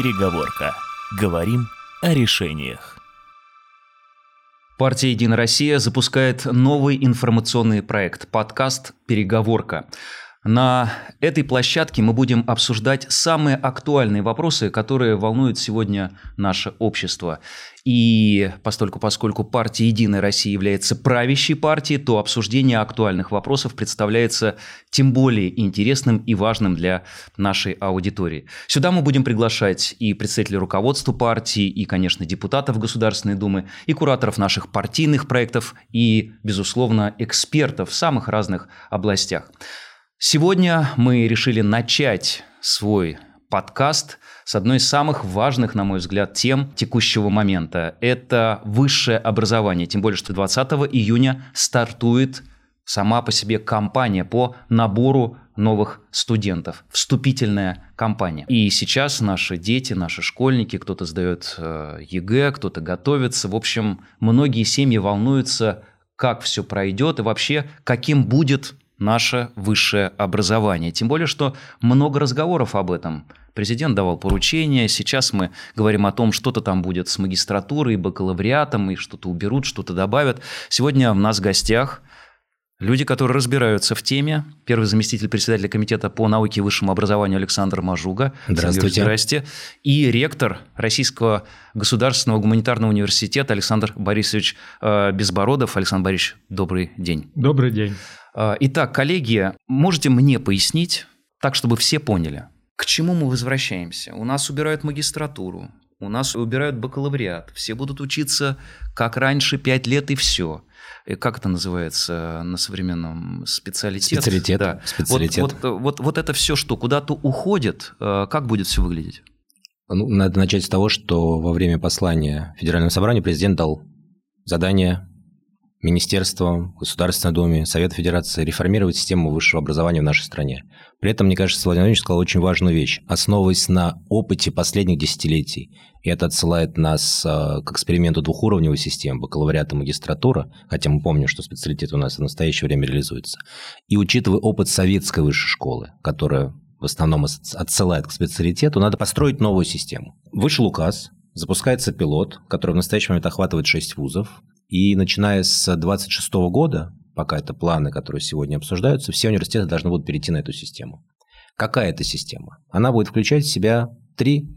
Переговорка. Говорим о решениях. Партия «Единая Россия» запускает новый информационный проект – подкаст «Переговорка». На этой площадке мы будем обсуждать самые актуальные вопросы, которые волнуют сегодня наше общество. И постольку, поскольку партия «Единая Россия» является правящей партией, то обсуждение актуальных вопросов представляется тем более интересным и важным для нашей аудитории. Сюда мы будем приглашать и представителей руководства партии, и, конечно, депутатов Государственной Думы, и кураторов наших партийных проектов, и, безусловно, экспертов в самых разных областях. Сегодня мы решили начать свой подкаст с одной из самых важных, на мой взгляд, тем текущего момента. Это высшее образование. Тем более, что 20 июня стартует сама по себе кампания по набору новых студентов, вступительная кампания. И сейчас наши дети, наши школьники, кто-то сдает э, ЕГЭ, кто-то готовится. В общем, многие семьи волнуются, как все пройдет и вообще, каким будет наше высшее образование. Тем более, что много разговоров об этом. Президент давал поручения, сейчас мы говорим о том, что-то там будет с магистратурой, бакалавриатом, и что-то уберут, что-то добавят. Сегодня у нас в гостях люди, которые разбираются в теме. Первый заместитель председателя комитета по науке и высшему образованию Александр Мажуга. Здравствуйте. Здрасте. И ректор Российского государственного гуманитарного университета Александр Борисович э, Безбородов. Александр Борисович, добрый день. Добрый день. А, итак, коллеги, можете мне пояснить, так, чтобы все поняли, к чему мы возвращаемся? У нас убирают магистратуру, у нас убирают бакалавриат, все будут учиться как раньше, пять лет и все. И как это называется на современном специалитете? Специалитет. Да. Специалитет. Вот, вот, вот, вот это все, что куда-то уходит, э, как будет все выглядеть? Ну, надо начать с того, что во время послания Федерального собрания президент дал задание Министерством, Государственной Думе, Совет Федерации реформировать систему высшего образования в нашей стране. При этом, мне кажется, Владимир Владимирович сказал очень важную вещь, основываясь на опыте последних десятилетий. И это отсылает нас э, к эксперименту двухуровневой системы, бакалавриата и магистратура, хотя мы помним, что специалитет у нас в настоящее время реализуется. И учитывая опыт советской высшей школы, которая в основном отсылает к специалитету, надо построить новую систему. Вышел указ, запускается пилот, который в настоящий момент охватывает 6 вузов, и начиная с 2026 года, пока это планы, которые сегодня обсуждаются, все университеты должны будут перейти на эту систему. Какая это система? Она будет включать в себя три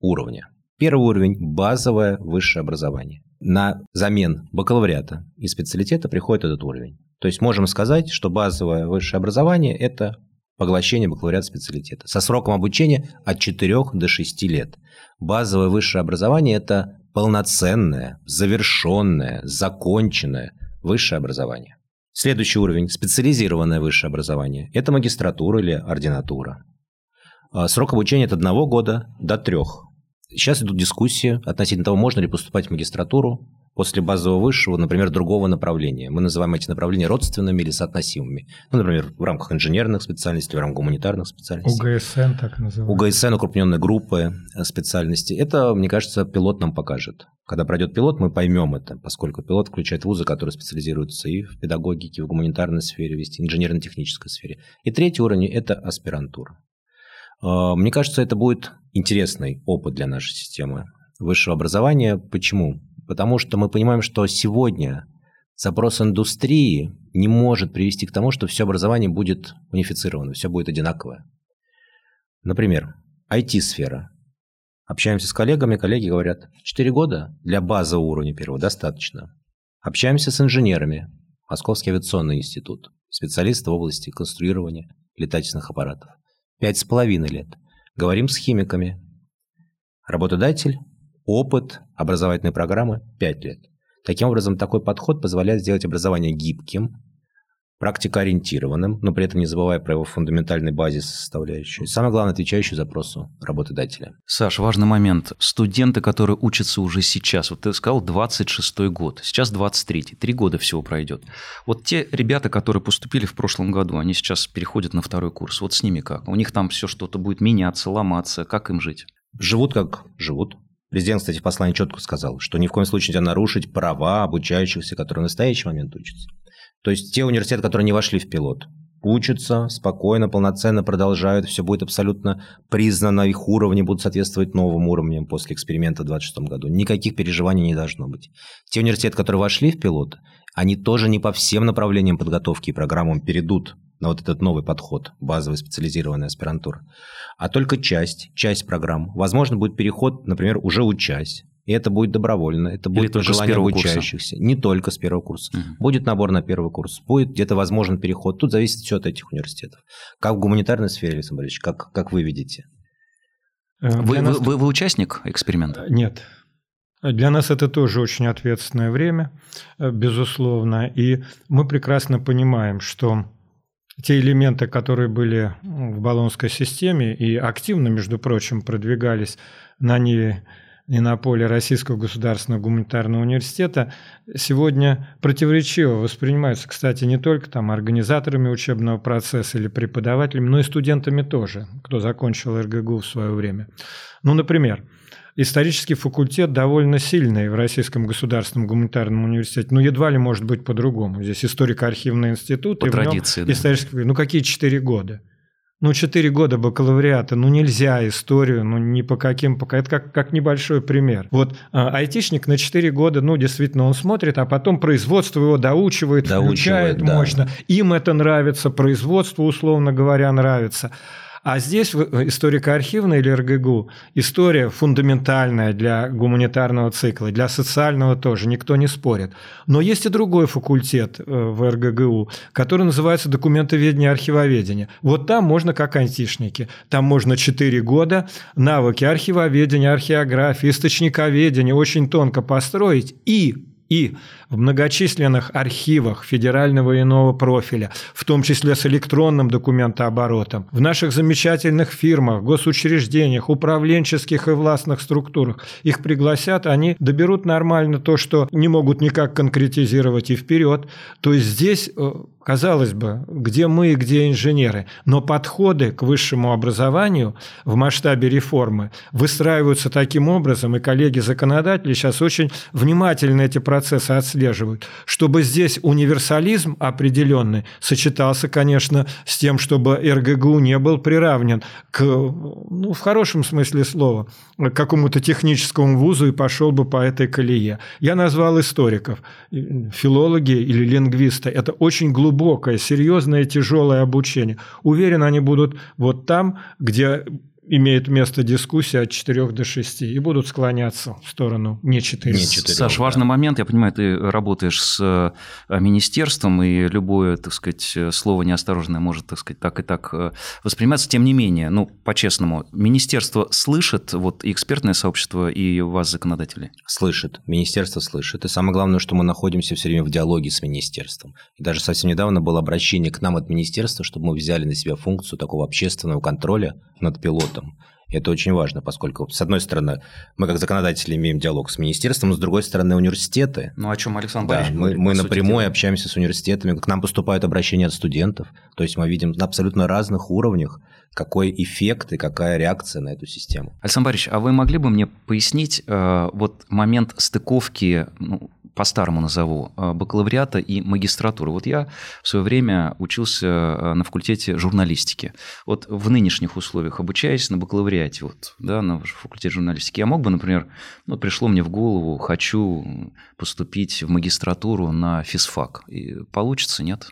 уровня. Первый уровень – базовое высшее образование. На замен бакалавриата и специалитета приходит этот уровень. То есть можем сказать, что базовое высшее образование – это поглощение бакалавриата специалитета со сроком обучения от 4 до 6 лет. Базовое высшее образование – это полноценное, завершенное, законченное высшее образование. Следующий уровень – специализированное высшее образование. Это магистратура или ординатура. А срок обучения от одного года до трех. Сейчас идут дискуссии относительно того, можно ли поступать в магистратуру после базового высшего, например, другого направления. Мы называем эти направления родственными или соотносимыми. Ну, например, в рамках инженерных специальностей, в рамках гуманитарных специальностей. УГСН так называемый. УГСН, укрупненные группы э, специальностей. Это, мне кажется, пилот нам покажет. Когда пройдет пилот, мы поймем это, поскольку пилот включает вузы, которые специализируются и в педагогике, и в гуманитарной сфере, в инженерно-технической сфере. И третий уровень – это аспирантура. Э, мне кажется, это будет интересный опыт для нашей системы высшего образования. Почему? Потому что мы понимаем, что сегодня запрос индустрии не может привести к тому, что все образование будет унифицировано, все будет одинаковое. Например, IT-сфера. Общаемся с коллегами, коллеги говорят, 4 года для базового уровня первого достаточно. Общаемся с инженерами. Московский авиационный институт. Специалисты в области конструирования летательных аппаратов. Пять с половиной лет. Говорим с химиками. Работодатель опыт образовательной программы 5 лет. Таким образом, такой подход позволяет сделать образование гибким, практикоориентированным, но при этом не забывая про его фундаментальный базис составляющую. Самое главное, отвечающий запросу работодателя. Саш, важный момент. Студенты, которые учатся уже сейчас, вот ты сказал 26-й год, сейчас 23-й, три года всего пройдет. Вот те ребята, которые поступили в прошлом году, они сейчас переходят на второй курс. Вот с ними как? У них там все что-то будет меняться, ломаться. Как им жить? Живут как живут. Президент, кстати, в послании четко сказал, что ни в коем случае нельзя нарушить права обучающихся, которые в настоящий момент учатся. То есть те университеты, которые не вошли в пилот, учатся спокойно, полноценно продолжают, все будет абсолютно признано, их уровни будут соответствовать новым уровням после эксперимента в 2026 году. Никаких переживаний не должно быть. Те университеты, которые вошли в пилот, они тоже не по всем направлениям подготовки и программам перейдут на вот этот новый подход, базовая специализированная аспирантура, а только часть, часть программ. Возможно, будет переход, например, уже учась, и это будет добровольно, это будет по желанию обучающихся. Курса? Не только с первого курса. Угу. Будет набор на первый курс, будет где-то возможен переход. Тут зависит все от этих университетов. Как в гуманитарной сфере, Александр Борисович, как, как вы видите? Э, вы, нас... вы, вы участник эксперимента? Э, нет. Для нас это тоже очень ответственное время, э, безусловно. И мы прекрасно понимаем, что те элементы, которые были в баллонской системе и активно, между прочим, продвигались на ней и на поле Российского государственного гуманитарного университета сегодня противоречиво воспринимаются, кстати, не только там организаторами учебного процесса или преподавателями, но и студентами тоже, кто закончил РГГУ в свое время. Ну, например, исторический факультет довольно сильный в Российском государственном гуманитарном университете. Ну, едва ли может быть по-другому. Здесь историко-архивный институт. По традиции, да. Исторический... Ну, какие четыре года? Ну, четыре года бакалавриата, ну, нельзя историю, ну, ни по каким, пока это как, как небольшой пример. Вот а, айтишник на четыре года, ну, действительно, он смотрит, а потом производство его доучивает, доучивает включает да. мощно. Им это нравится, производство, условно говоря, нравится. А здесь историко-архивная или РГГУ история фундаментальная для гуманитарного цикла, для социального тоже, никто не спорит. Но есть и другой факультет э, в РГГУ, который называется документоведение и архивоведение. Вот там можно как антишники. Там можно 4 года навыки архивоведения, археографии, источниковедения очень тонко построить и и в многочисленных архивах федерального и иного профиля, в том числе с электронным документооборотом, в наших замечательных фирмах, госучреждениях, управленческих и властных структурах. Их пригласят, они доберут нормально то, что не могут никак конкретизировать и вперед. То есть здесь э, Казалось бы, где мы и где инженеры, но подходы к высшему образованию в масштабе реформы выстраиваются таким образом, и коллеги-законодатели сейчас очень внимательно эти процессы отслеживают, чтобы здесь универсализм определенный сочетался, конечно, с тем, чтобы РГГУ не был приравнен к, ну, в хорошем смысле слова, к какому-то техническому вузу и пошел бы по этой колее. Я назвал историков, филологи или лингвисты. Это очень глубокое, серьезное, тяжелое обучение. Уверен, они будут вот там, где имеет место дискуссия от 4 до 6 и будут склоняться в сторону не 4. Не 4 Саш, да. важный момент. Я понимаю, ты работаешь с э, министерством, и любое, так сказать, слово неосторожное может, так сказать, так и так э, восприниматься. Тем не менее, ну, по-честному, министерство слышит вот и экспертное сообщество, и вас, законодатели? Слышит. Министерство слышит. И самое главное, что мы находимся все время в диалоге с министерством. И даже совсем недавно было обращение к нам от министерства, чтобы мы взяли на себя функцию такого общественного контроля над пилотом. system. Это очень важно, поскольку, с одной стороны, мы как законодатели имеем диалог с министерством, с другой стороны, университеты. Ну, о чем Александр да, Мы, мы напрямую дела. общаемся с университетами, к нам поступают обращения от студентов, то есть мы видим на абсолютно разных уровнях, какой эффект и какая реакция на эту систему. Александр Борисович, а вы могли бы мне пояснить э, вот момент стыковки ну, по-старому назову, э, бакалавриата и магистратуры. Вот я в свое время учился э, на факультете журналистики. Вот в нынешних условиях, обучаясь на бакалавриате, вот, да, на факультете журналистики, я мог бы, например, ну, пришло мне в голову, хочу поступить в магистратуру на физфак. И получится, нет?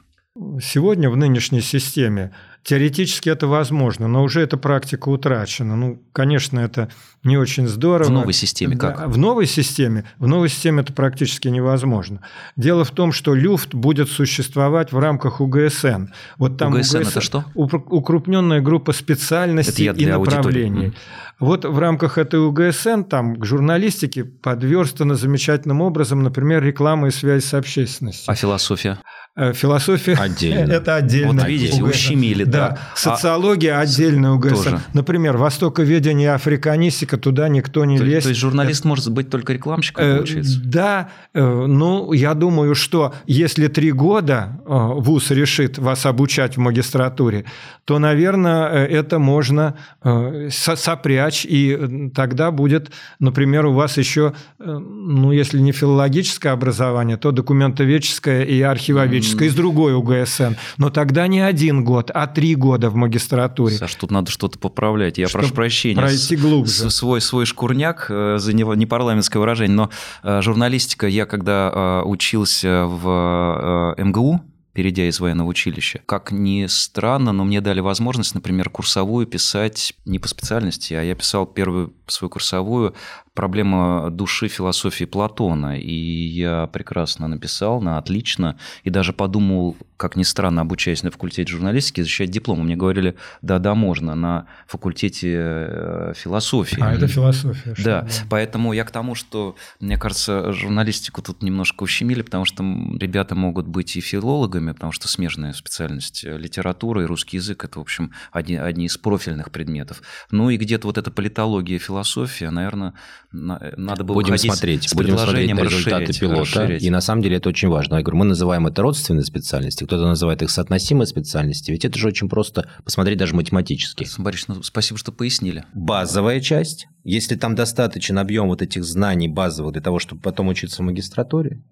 Сегодня в нынешней системе Теоретически это возможно, но уже эта практика утрачена. Ну, конечно, это не очень здорово. В новой системе как? Да, в новой системе, в новой системе это практически невозможно. Дело в том, что люфт будет существовать в рамках УГСН. Вот там УГСН, УГСН это что? Укрупненная группа специальностей и направлений. Аудитории. Вот в рамках этой УГСН там к журналистике подверстана замечательным образом, например, реклама и связь с общественностью. А философия? Э, философия отдельно. это отдельно. Вот видите, УГСН. ущемили, Да, социология отдельная у ГСН. Тоже. Например, востоковедение и африканистика, туда никто не То, лезет. то есть журналист может быть только рекламщиком, Э, получается? Да, э, ну, я думаю, что если три года э, ВУЗ решит вас обучать в магистратуре, то, наверное, э, это можно э, со- сопрячь, и тогда будет, например, у вас еще, э, ну, если не филологическое образование, то документоведческое и архивоведческое из другой УГСН. Но тогда не один год, а три года в магистратуре. Саш, тут надо что-то поправлять. Я Чтоб прошу прощения. пройти глубже. Свой, свой шкурняк, э, за него не парламентское выражение, но э, журналистика, я когда учился в МГУ, перейдя из военного училища. Как ни странно, но мне дали возможность, например, курсовую писать не по специальности, а я писал первую свою курсовую проблема души философии Платона. И я прекрасно написал, на отлично, и даже подумал, как ни странно, обучаясь на факультете журналистики, защищать диплом. Мне говорили, да-да, можно, на факультете э, философии. А это философия. Да, ли? поэтому я к тому, что, мне кажется, журналистику тут немножко ущемили, потому что ребята могут быть и филологами, потому что смежная специальность э, литература и русский язык – это, в общем, одни, одни из профильных предметов. Ну и где-то вот эта политология, философия, наверное, на- надо было Будем смотреть, с будем смотреть на результаты расширять, пилота. расширять. И на самом деле это очень важно. Я говорю, мы называем это родственные специальности, кто-то называет их соотносимые специальности. Ведь это же очень просто посмотреть даже математически. Борис, ну, спасибо, что пояснили. Базовая часть, если там достаточен объем вот этих знаний базовых для того, чтобы потом учиться в магистратуре,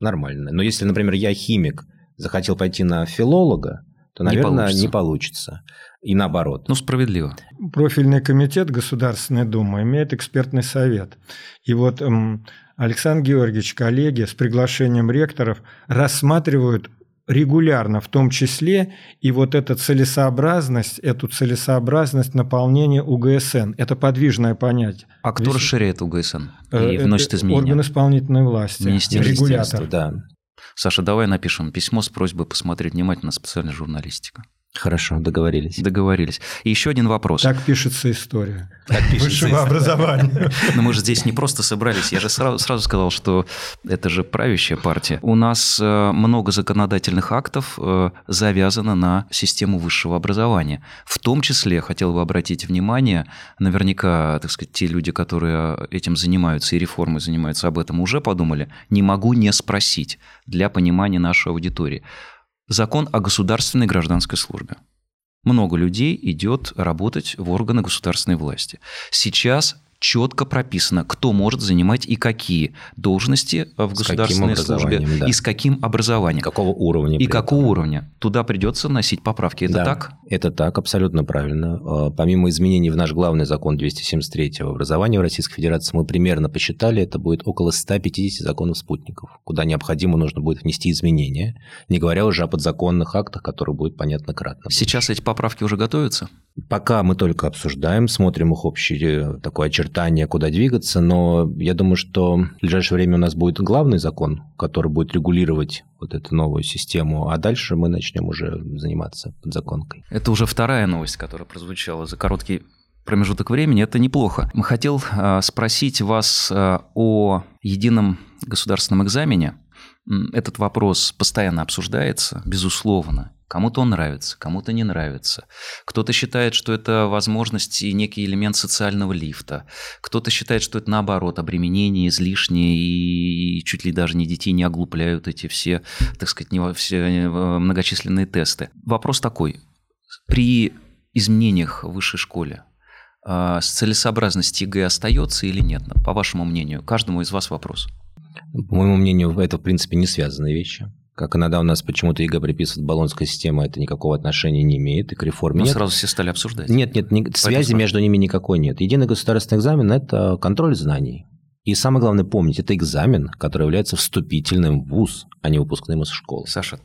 нормально. Но если, например, я химик, захотел пойти на филолога, то, Не наверное, получится. не получится. И наоборот. Ну, справедливо. профильный комитет Государственной Думы имеет экспертный совет. И вот м, Александр Георгиевич, коллеги с приглашением ректоров рассматривают регулярно, в том числе и вот эта целесообразность, эту целесообразность наполнения УГСН. Это подвижное понятие. А кто Весь- расширяет УГСН Э, и вносит изменения? Орган исполнительной власти. Министерство. Регулятор. Да. Саша, давай напишем письмо с просьбой посмотреть внимательно специальная журналистика. Хорошо, договорились. Договорились. И еще один вопрос. Так пишется история. Так пишется Высшего история. образования. Но мы же здесь не просто собрались. Я же сразу, сразу сказал, что это же правящая партия. У нас э, много законодательных актов э, завязано на систему высшего образования. В том числе, хотел бы обратить внимание, наверняка, так сказать, те люди, которые этим занимаются и реформой занимаются, об этом уже подумали. Не могу не спросить для понимания нашей аудитории. Закон о государственной гражданской службе. Много людей идет работать в органы государственной власти. Сейчас четко прописано, кто может занимать и какие должности в С государственной службе да. и с каким образованием. Какого уровня? И какого этом? уровня. Туда придется носить поправки. Это Да, так? Это так, абсолютно правильно. А, Помимо изменений в наш главный закон 273 об образовании в Российской Федерации, мы примерно посчитали, это будет около 150 законов спутников, куда необходимо нужно будет внести изменения, не говоря уже о подзаконных актах, которые будут понятно кратно. Сейчас эти поправки уже готовятся? Пока мы только обсуждаем, смотрим их общее такое очертание, куда двигаться, но я думаю, что в ближайшее время у нас будет главный закон, который будет регулировать вот эту новую систему, а дальше мы начнем уже заниматься подзаконкой. Это уже вторая новость, которая прозвучала за короткий промежуток времени. Это неплохо. Хотел э, спросить вас э, о едином государственном экзамене. Этот вопрос постоянно обсуждается, безусловно. Кому-то он нравится, кому-то не нравится. Кто-то считает, что это возможность и некий элемент социального лифта. Кто-то считает, что это наоборот, обременение излишнее и чуть ли даже не детей не оглупляют эти все, так сказать, не все э, многочисленные тесты. Вопрос такой. При изменениях в высшей школе а, целесообразность ЕГЭ остается или нет? По вашему мнению, каждому из вас вопрос. По моему мнению, это, в принципе, не связанные вещи. Как иногда у нас почему-то ЕГЭ приписывает Болонская система, это никакого отношения не имеет, и к реформе Мы нет. сразу все стали обсуждать. Нет, нет, ни- связи спрашиваю. между ними никакой нет. Единый государственный экзамен – это контроль знаний. И самое главное помнить, это экзамен, который является вступительным в ВУЗ, а не выпускным из школы. Саша,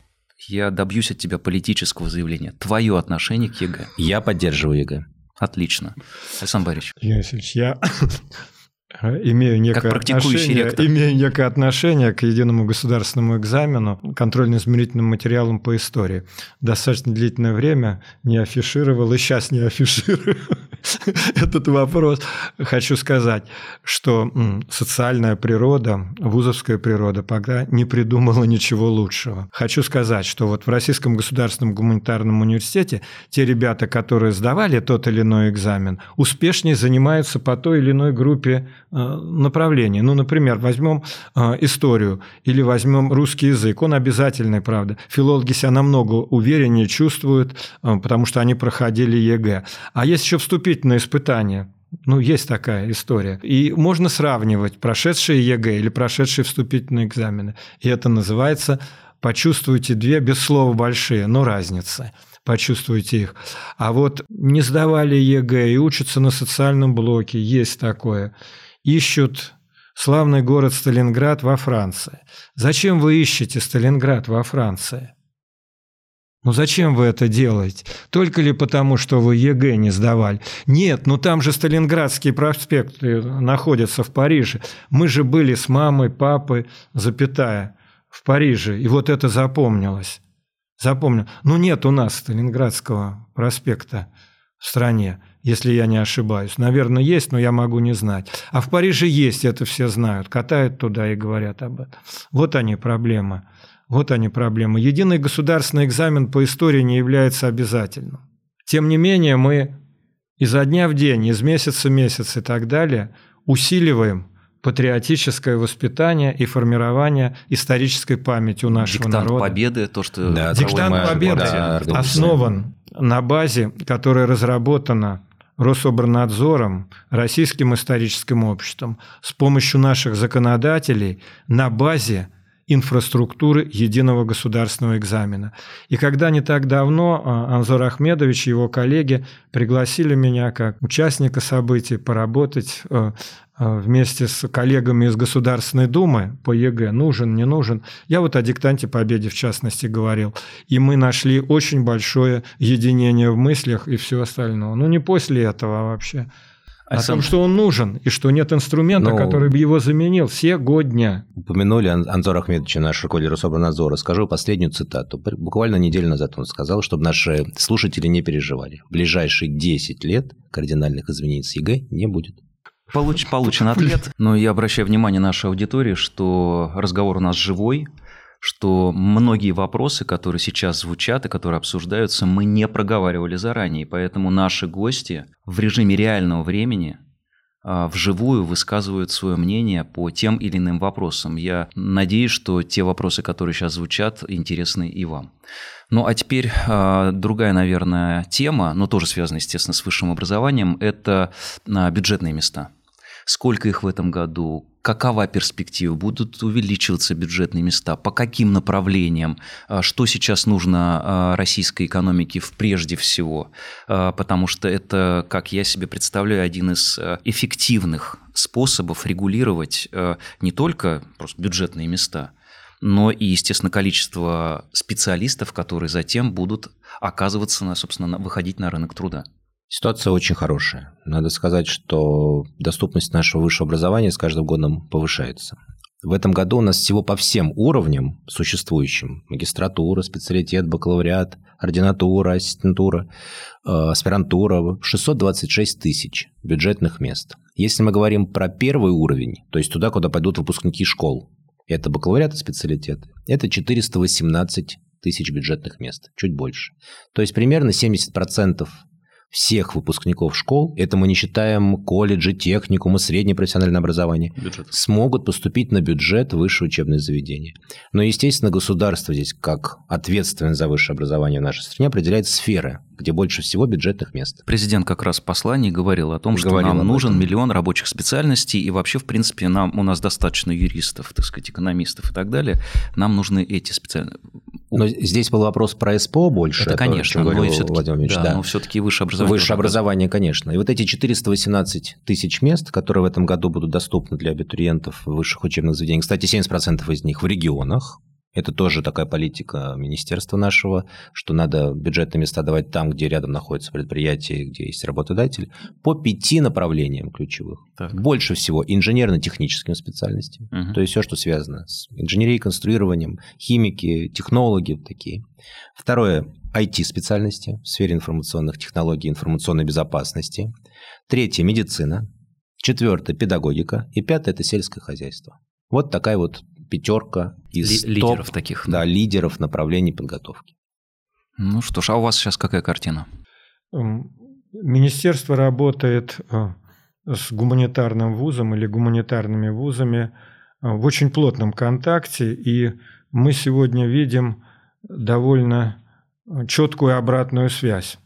я добьюсь от тебя политического заявления. Твое отношение к ЕГЭ. Я поддерживаю ЕГЭ. Отлично. Александр Борисович. Евгений Васильевич, я имею некое, практикующий отношение, ректор. имею некое отношение к единому государственному экзамену, контрольно-измерительным материалам по истории. Достаточно длительное время не афишировал и сейчас не афиширую. этот вопрос, хочу сказать, что социальная природа, вузовская природа пока не придумала ничего лучшего. Хочу сказать, что вот в Российском государственном гуманитарном университете те ребята, которые сдавали тот или иной экзамен, успешнее занимаются по той или иной группе э, направлений. Ну, например, возьмем э, историю или возьмем русский язык. Он обязательный, правда. Филологи себя намного увереннее чувствуют, э, потому что они проходили ЕГЭ. А есть еще вступительное испытание. Ну, есть такая история. И можно сравнивать прошедшие ЕГЭ или прошедшие вступительные экзамены. И это называется «почувствуйте, две большие, но разница» почувствуйте их. А вот не сдавали ЕГЭ и учатся на социальном блоке, есть такое. Ищут славный город Сталинград во Франции. Зачем вы ищете Сталинград во Франции? Ну зачем вы это делаете? Только ли потому, что вы ЕГЭ не сдавали? Нет, ну там же Сталинградские проспекты находятся в Париже. Мы же были с мамой, папой, запятая, в Париже. И вот это запомнилось. Запомнил. Ну нет у нас Сталинградского проспекта в стране, если я не ошибаюсь. Наверное, есть, но я могу не знать. А в Париже есть, это все знают. Катают туда и говорят об этом. Вот они проблемы. Вот они проблемы. Единый государственный экзамен по истории не является обязательным. Тем не менее, мы изо дня в день, из месяца в месяц и так далее усиливаем патриотическое воспитание и формирование исторической памяти у нашего Диктант народа. победы, то, что... Да, Диктант победы да, основан на базе, которая разработана Рособорнадзором, Российским историческим обществом, с помощью наших законодателей на базе инфраструктуры единого государственного экзамена. И когда не так давно а, Анзор Ахмедович и его коллеги пригласили меня как участника событий поработать а, вместе с коллегами из Государственной Думы по ЕГЭ, нужен, не нужен. Я вот о диктанте Победе в частности говорил. И мы нашли очень большое единение в мыслях и все остальное. Ну, не после этого а вообще. О том, что он нужен, и что нет инструмента, ну, который бы его заменил сегодня. Упомянули Анзор Ахмедовича, наш руководитель Рособорнадзора. Скажу последнюю цитату. Буквально неделю назад он сказал, чтобы наши слушатели не переживали. В ближайшие 10 лет кардинальных изменений с ЕГЭ не будет. Получ, получен ответ, но я обращаю внимание нашей аудитории, что разговор у нас живой, что многие вопросы, которые сейчас звучат и которые обсуждаются, мы не проговаривали заранее. Поэтому наши гости в режиме реального времени а, вживую высказывают свое мнение по тем или иным вопросам. Я надеюсь, что те вопросы, которые сейчас звучат, интересны и вам. Ну а теперь а, другая, наверное, тема, но тоже связанная, естественно, с высшим образованием, это а, бюджетные места. Сколько их в этом году? какова перспектива, будут увеличиваться бюджетные места, по каким направлениям, а, что сейчас нужно а, российской экономике прежде всего, а, потому что это, как я себе представляю, один из эффективных способов регулировать не только просто бюджетные места, но и, естественно, количество специалистов, которые затем будут оказываться, на, собственно, выходить на рынок труда. Ситуация очень хорошая. Надо сказать, что доступность нашего высшего образования с каждым годом повышается. В этом году у нас всего по всем уровням существующим – магистратура, специалитет, бакалавриат, ординатура, ассистентура, э, аспирантура – 626 тысяч бюджетных мест. Если мы говорим про первый уровень, то есть туда, куда пойдут выпускники школ, это бакалавриат и специалитет, это 418 тысяч бюджетных мест, чуть больше. То есть примерно 70% всех выпускников школ, это мы не считаем колледжи, техникумы, среднее профессиональное образование, бюджет. смогут поступить на бюджет высшего учебного заведения. Но, естественно, государство здесь, как ответственное за высшее образование в нашей стране, определяет сферы, где больше всего бюджетных мест. Президент как раз в послании говорил о том, что говорил нам нужен миллион рабочих специальностей, и вообще, в принципе, нам, у нас достаточно юристов, так сказать, экономистов и так далее. Нам нужны эти специальные но здесь был вопрос про СПО больше. Это, конечно, то, но Владимир да, да. но все-таки высшее образование. Высшее образование, конечно. И вот эти 418 тысяч мест, которые в этом году будут доступны для абитуриентов высших учебных заведениях, кстати, 70% из них в регионах, это тоже такая политика министерства нашего, что надо бюджетные места давать там, где рядом находится предприятие, где есть работодатель, по пяти направлениям ключевых. Так. Больше всего инженерно-техническим специальностям, угу. то есть все, что связано с инженерией, конструированием, химики, технологи такие. Второе IT-специальности в сфере информационных технологий информационной безопасности. Третье – медицина. Четвертое – педагогика. И пятое – это сельское хозяйство. Вот такая вот пятерка из Ли- топ, лидеров таких. да, лидеров направлений подготовки. Ну что ж, а у вас сейчас какая картина? М, Министерство работает э, с гуманитарным вузом или гуманитарными вузами э, в очень плотном контакте, и мы сегодня видим довольно э, четкую обратную связь.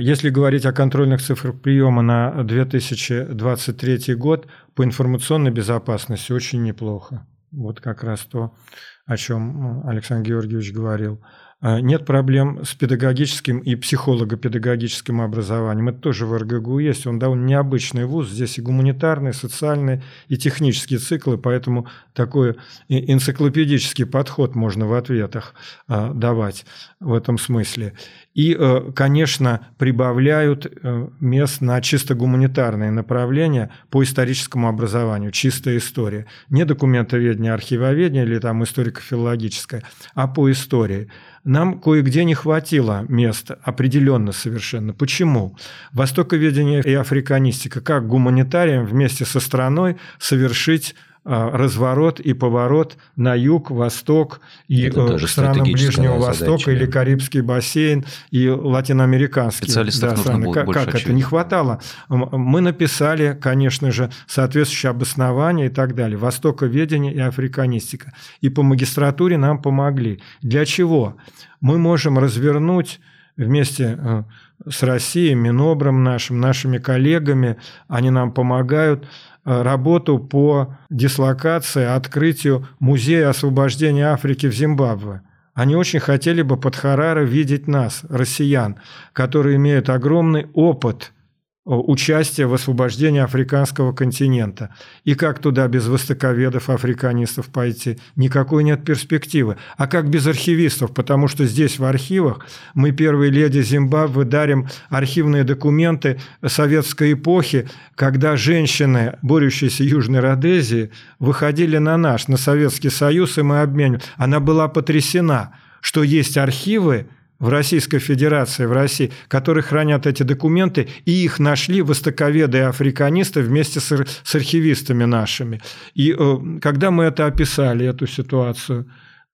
Если говорить о контрольных цифрах приема на 2023 год, по информационной безопасности очень неплохо. Вот как раз то, о чем э, Александр Георгиевич говорил. Э, Нет проблем с педагогическим и психолого-педагогическим образованием. Это тоже в РГГУ есть. Он довольно необычный вуз. Здесь и гуманитарные, социальные, и технические циклы, поэтому такой и- энциклопедический подход можно в ответах э, давать в этом смысле. И, э, конечно, прибавляют э, мест на чисто гуманитарные направления по историческому образованию, чистая история. Не документоведение, архивоведение или там историко-филологическое, а по истории. Нам кое-где не хватило места, определенно совершенно. Почему? Востоковедение и африканистика, как гуманитариям вместе со страной совершить разворот и поворот на юг, восток и Это э, к странам стратегическая Ближнего задача, Востока или да. Карибский бассейн и латиноамериканские нужно страны. Как, как это не хватало? Мы написали, конечно же, соответствующее обоснование и так далее. Востоковедение и африканистика. И по магистратуре нам помогли. Для чего? Мы можем развернуть вместе э, с Россией, Минобром нашим, нашими коллегами, они нам помогают, э, работу по дислокации, открытию Музея освобождения Африки в Зимбабве. Они очень хотели бы под Хараре видеть нас, россиян, которые имеют огромный опыт э, участия в освобождении африканского континента. И как туда без востоковедов, африканистов пойти? Никакой нет перспективы. А как без архивистов? Потому что здесь в архивах мы первой леди Зимбабве дарим архивные документы советской эпохи, когда женщины, борющиеся Южной Родезии, выходили на наш, на Советский Союз, и мы обменивали. Она была потрясена, что есть архивы, в Российской Федерации, в России, которые хранят эти документы, и их нашли востоковеды и африканисты вместе с, с архивистами нашими. И э, когда мы это описали, эту ситуацию,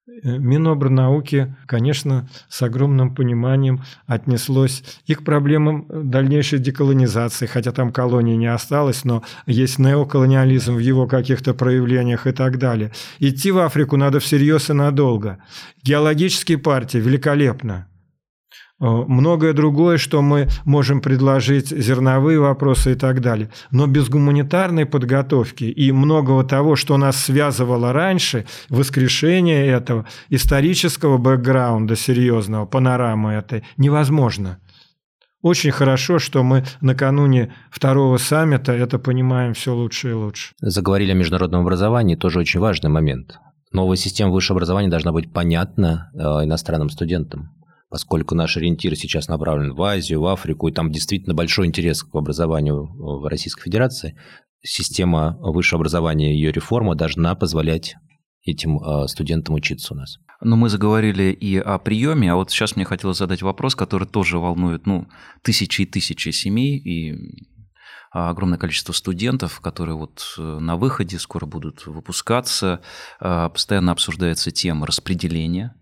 э, Минобрнауки, конечно, с огромным пониманием отнеслось и к проблемам дальнейшей деколонизации, хотя там колонии не осталось, но есть неоколониализм в его каких-то проявлениях и так далее. Идти в Африку надо всерьез и надолго. Геологические партии великолепно. Э, Многое другое, что мы можем предложить, зерновые вопросы и так далее. Но без гуманитарной подготовки и многого того, что нас связывало раньше, воскрешение этого, исторического бэкграунда серьезного, панорамы этой, невозможно. Очень хорошо, что мы накануне второго саммита это понимаем все лучше и лучше. Заговорили о международном образовании, тоже очень важный момент. Новая система высшего образования должна быть понятна э, иностранным студентам, поскольку наш ориентир сейчас направлен в Азию, в Африку, и там действительно большой интерес к образованию в Российской Федерации. Система высшего образования и ее реформа должна позволять этим э, студентам учиться у нас. Ну, мы заговорили и о приеме, а вот сейчас мне хотелось задать вопрос, который тоже волнует, ну, тысячи и тысячи семей и а, огромное количество студентов, которые вот э, на выходе скоро будут выпускаться. А, Постоянно обсуждается тема распределения.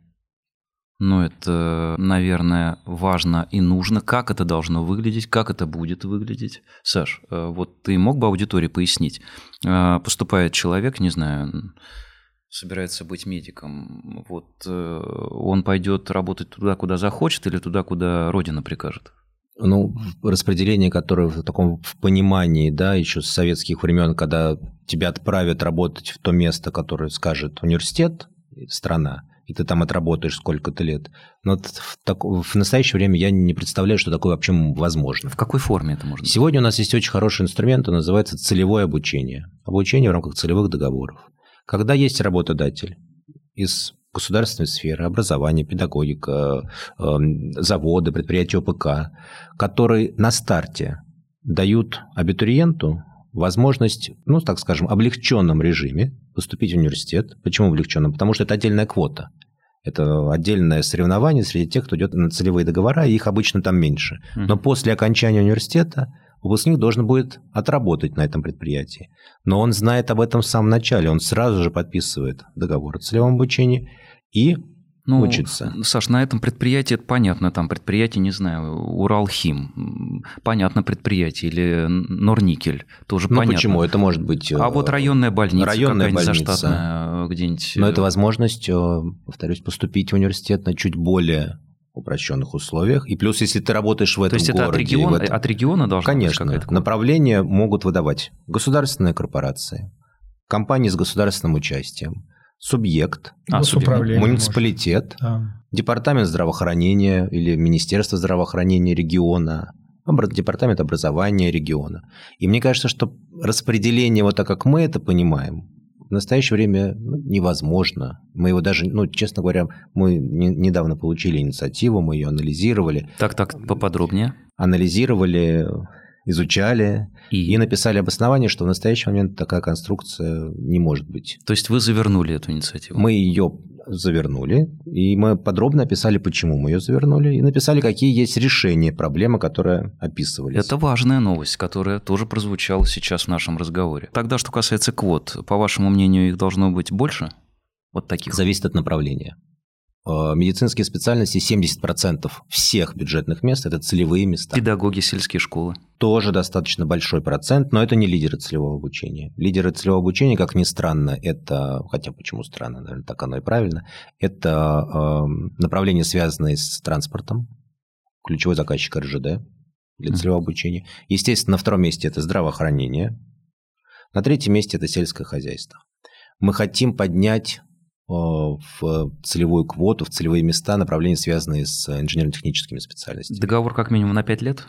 Но это, наверное, важно и нужно. Как это должно выглядеть, как это будет выглядеть. Саш, э, вот ты мог бы аудитории пояснить? Э, Поступает человек, не знаю, собирается быть медиком, вот э, он пойдет работать туда, куда захочет, или туда, куда Родина прикажет? Ну, распределение, которое в таком в понимании, да, еще с советских времен, когда тебя отправят работать в то место, которое скажет университет, страна, и ты там отработаешь сколько-то лет. Но в, так- в настоящее время я не представляю, что такое вообще возможно. В какой форме это можно? Сегодня у нас есть очень хороший инструмент, он называется целевое обучение. Обучение в рамках целевых договоров. Когда есть работодатель из государственной сферы, образования, педагогика, э, заводы, предприятия ОПК, которые на старте дают абитуриенту возможность, ну, так скажем, облегченном режиме поступить в университет. Почему облегченном? Потому что это отдельная квота. Это отдельное соревнование среди тех, кто идет на целевые договора, и их обычно там меньше. Но после окончания университета выпускник должен будет отработать на этом предприятии. Но он знает об этом в самом начале, он сразу же подписывает договор о целевом обучении и ну, учится. Саш, на этом предприятии это понятно, там предприятие, не знаю, Уралхим, понятно предприятие, или Норникель, тоже ну, понятно. почему? Это может быть... А вот районная больница районная больница. заштатная где-нибудь. Но это возможность, э, повторюсь, поступить в университет на чуть более упрощенных условиях. И плюс, если ты работаешь в этом То есть это от городе... и в региона, этом- от региона должна Конечно. быть какая-то... Направления могут выдавать государственные корпорации, компании с государственным участием, субъект, А, Госуправление, муниципалитет, может. Да. департамент здравоохранения или Министерство здравоохранения региона, департамент образования региона. И мне кажется, что распределение вот так, как мы это понимаем, в настоящее время ну, невозможно. Мы его даже, ну, честно говоря, мы не- недавно получили инициативу, мы ее анализировали, Так, так, поподробнее. анализировали, изучали И, и написали обоснование, что в настоящий момент такая конструкция не может быть. То есть вы завернули эту инициативу? Мы ее завернули, и мы подробно описали, почему мы ее завернули, и написали, какие есть решения проблемы, которые описывались. Это важная новость, которая тоже прозвучала сейчас в нашем разговоре. Тогда, что касается квот, по вашему мнению, их должно быть больше? Вот таких. зависит от направления. Э, Медицинские специальности 70% всех бюджетных мест – это целевые места. Педагоги, сельские школы. Тоже достаточно большой процент, но это не лидеры целевого обучения. Лидеры целевого обучения, как ни странно, это, хотя почему странно, наверное, так оно и правильно, это э, направления, связанные с транспортом, ключевой заказчик РЖД для целевого обучения. Естественно, на втором месте это здравоохранение, на третьем месте это сельское хозяйство. Мы хотим поднять в целевую квоту, в целевые места направления, связанные с инженерно-техническими специальностями. Договор как минимум на 5 лет?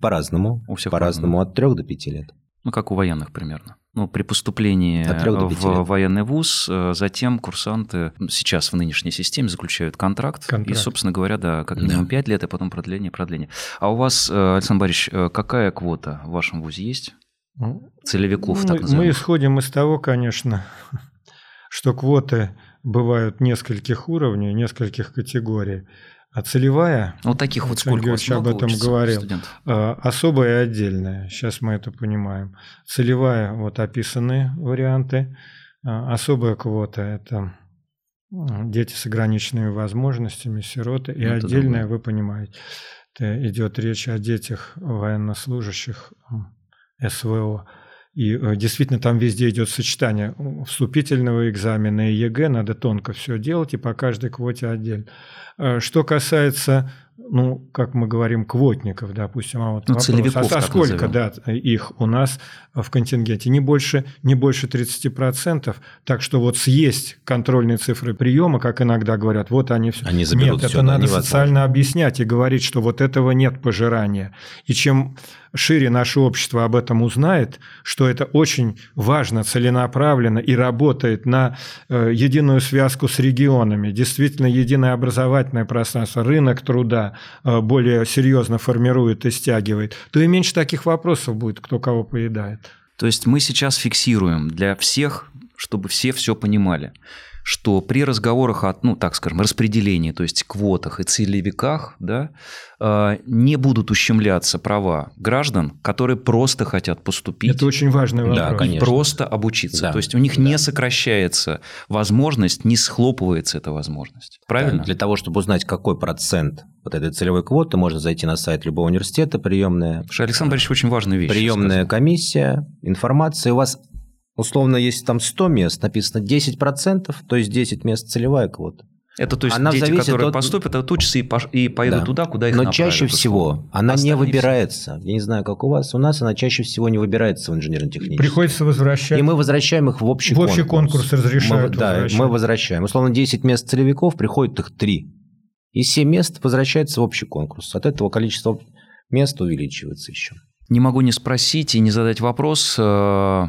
По-разному. У всех По-разному, от 3 до 5 лет. Ну, как у военных примерно. Ну, при поступлении в лет. военный вуз, э, затем курсанты сейчас в нынешней системе заключают контракт. И, Контракт. собственно говоря, да, как минимум Да. 5 лет, и потом продление, продление. А у вас, э, Александр Борисович, э, какая квота в вашем вузе есть? Ну, Целевиков, мы, так мы называемых. исходим из того, конечно, что квоты бывают нескольких уровней, нескольких категорий. А целевая Ну, Вот таких вот сколько Георгиевич об этом говорил. студентов? А, особая и отдельная. Сейчас мы это понимаем. Целевая, вот описанные варианты. А, Особая квота – это дети с ограниченными возможностями, сироты. И Ну, это отдельная, другое. вы понимаете, это идет речь о детях военнослужащих СВО. И э, действительно там везде идет сочетание вступительного экзамена и ЕГЭ, надо тонко все делать, и по каждой квоте отдельно. Э, Что касается, ну, как мы говорим, квотников, допустим, а вот Ну, вопрос, а, а сколько, назовем. да, их у нас в контингенте? Не больше, не больше 30%, так что вот съесть контрольные цифры приема, как иногда говорят, вот они все. Они Нет, всё, это надо невозможно. социально объяснять и говорить, что вот этого нет пожирания. И чем шире наше общество об этом узнает, что это очень важно, целенаправленно и работает на э, единую связку с регионами, действительно единое образовательное пространство, рынок труда э, более серьезно формирует и стягивает, то и меньше таких вопросов будет, кто кого поедает. То есть мы сейчас фиксируем для всех, чтобы все все понимали, что при разговорах о, ну, так скажем, распределении, то есть квотах и целевиках, да, э, не будут ущемляться права граждан, которые просто хотят поступить Это очень важный Да, вопрос. конечно. просто обучиться. Да, То есть у них да. не сокращается возможность, не схлопывается эта возможность. Правильно? Да, для того, чтобы узнать, какой процент вот этой целевой квоты, можно зайти на сайт любого университета, приемная, Потому что Александр Борисович очень важную вещь приемная сказал. комиссия, информация. У вас, условно, если там 100 мест, написано 10%, то есть 10 мест целевая квота. Это то есть Она дети, зависит которые от- поступят, отучатся и, пош- и пойдут Да. туда, куда их Но направят, чаще всего условно. она не выбирается. Я не знаю, как у вас. У нас она чаще всего не выбирается в инженерно-техническом. Приходится возвращать. И мы возвращаем их в общий В общий конкурс. конкурс разрешают Мы, да, мы возвращаем. Условно, 10 мест целевиков, приходит их 3. И 7 мест возвращается в общий конкурс. От этого количество мест увеличивается еще. Не могу не спросить и не задать вопрос, э,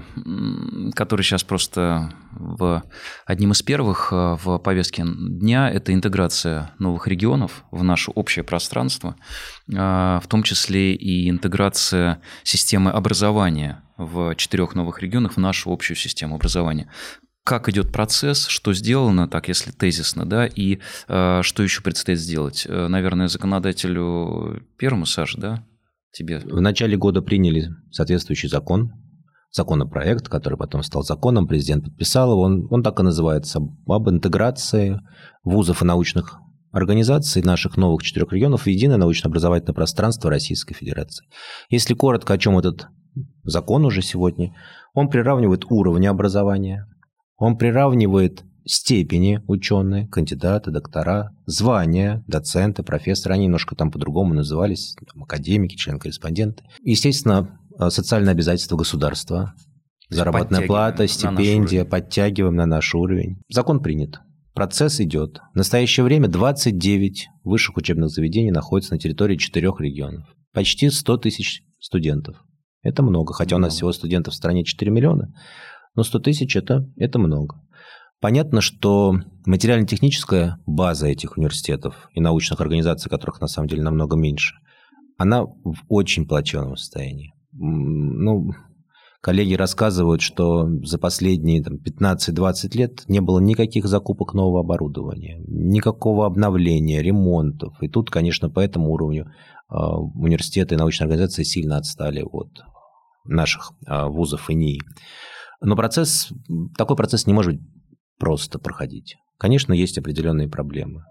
который сейчас просто в одним из первых э, в повестке дня. Это интеграция новых регионов в наше общее пространство, э, в том числе и интеграция системы образования в четырех новых регионах в нашу общую систему образования. как идет процесс, что сделано, так если тезисно, да, и э, что еще предстоит сделать? Наверное, законодателю первому, Саша, да, тебе? В начале года приняли соответствующий закон, законопроект, который потом стал законом, президент подписал его, он, он так и называется, об интеграции вузов и научных организаций наших новых четырех регионов в единое научно-образовательное пространство Российской Федерации. Если коротко, о чем этот закон уже сегодня, он приравнивает уровни образования, он приравнивает степени ученые, кандидаты, доктора, звания, доценты, профессоры, они немножко там по-другому назывались, там, академики, член-корреспонденты. Естественно, э, социальные обязательства государства, заработная плата, стипендия, подтягиваем на наш уровень. Закон принят. Процесс идет. В настоящее время 29 высших учебных заведений находятся на территории четырех регионов. Почти 100 тысяч студентов. Это много, хотя у нас всего студентов в стране 4 миллиона, но 100 тысяч это, это много. Понятно, что материально-техническая база этих университетов и научных организаций, которых на самом деле намного меньше, она в очень плачевном состоянии. Ну, коллеги рассказывают, что за последние 15-20 лет не было никаких закупок нового оборудования, никакого обновления, ремонтов. И тут, конечно, по этому уровню а, университеты и научные организации сильно отстали от наших а, вузов и НИИ. Но процесс, такой процесс не может просто проходить. Конечно, есть определенные проблемы.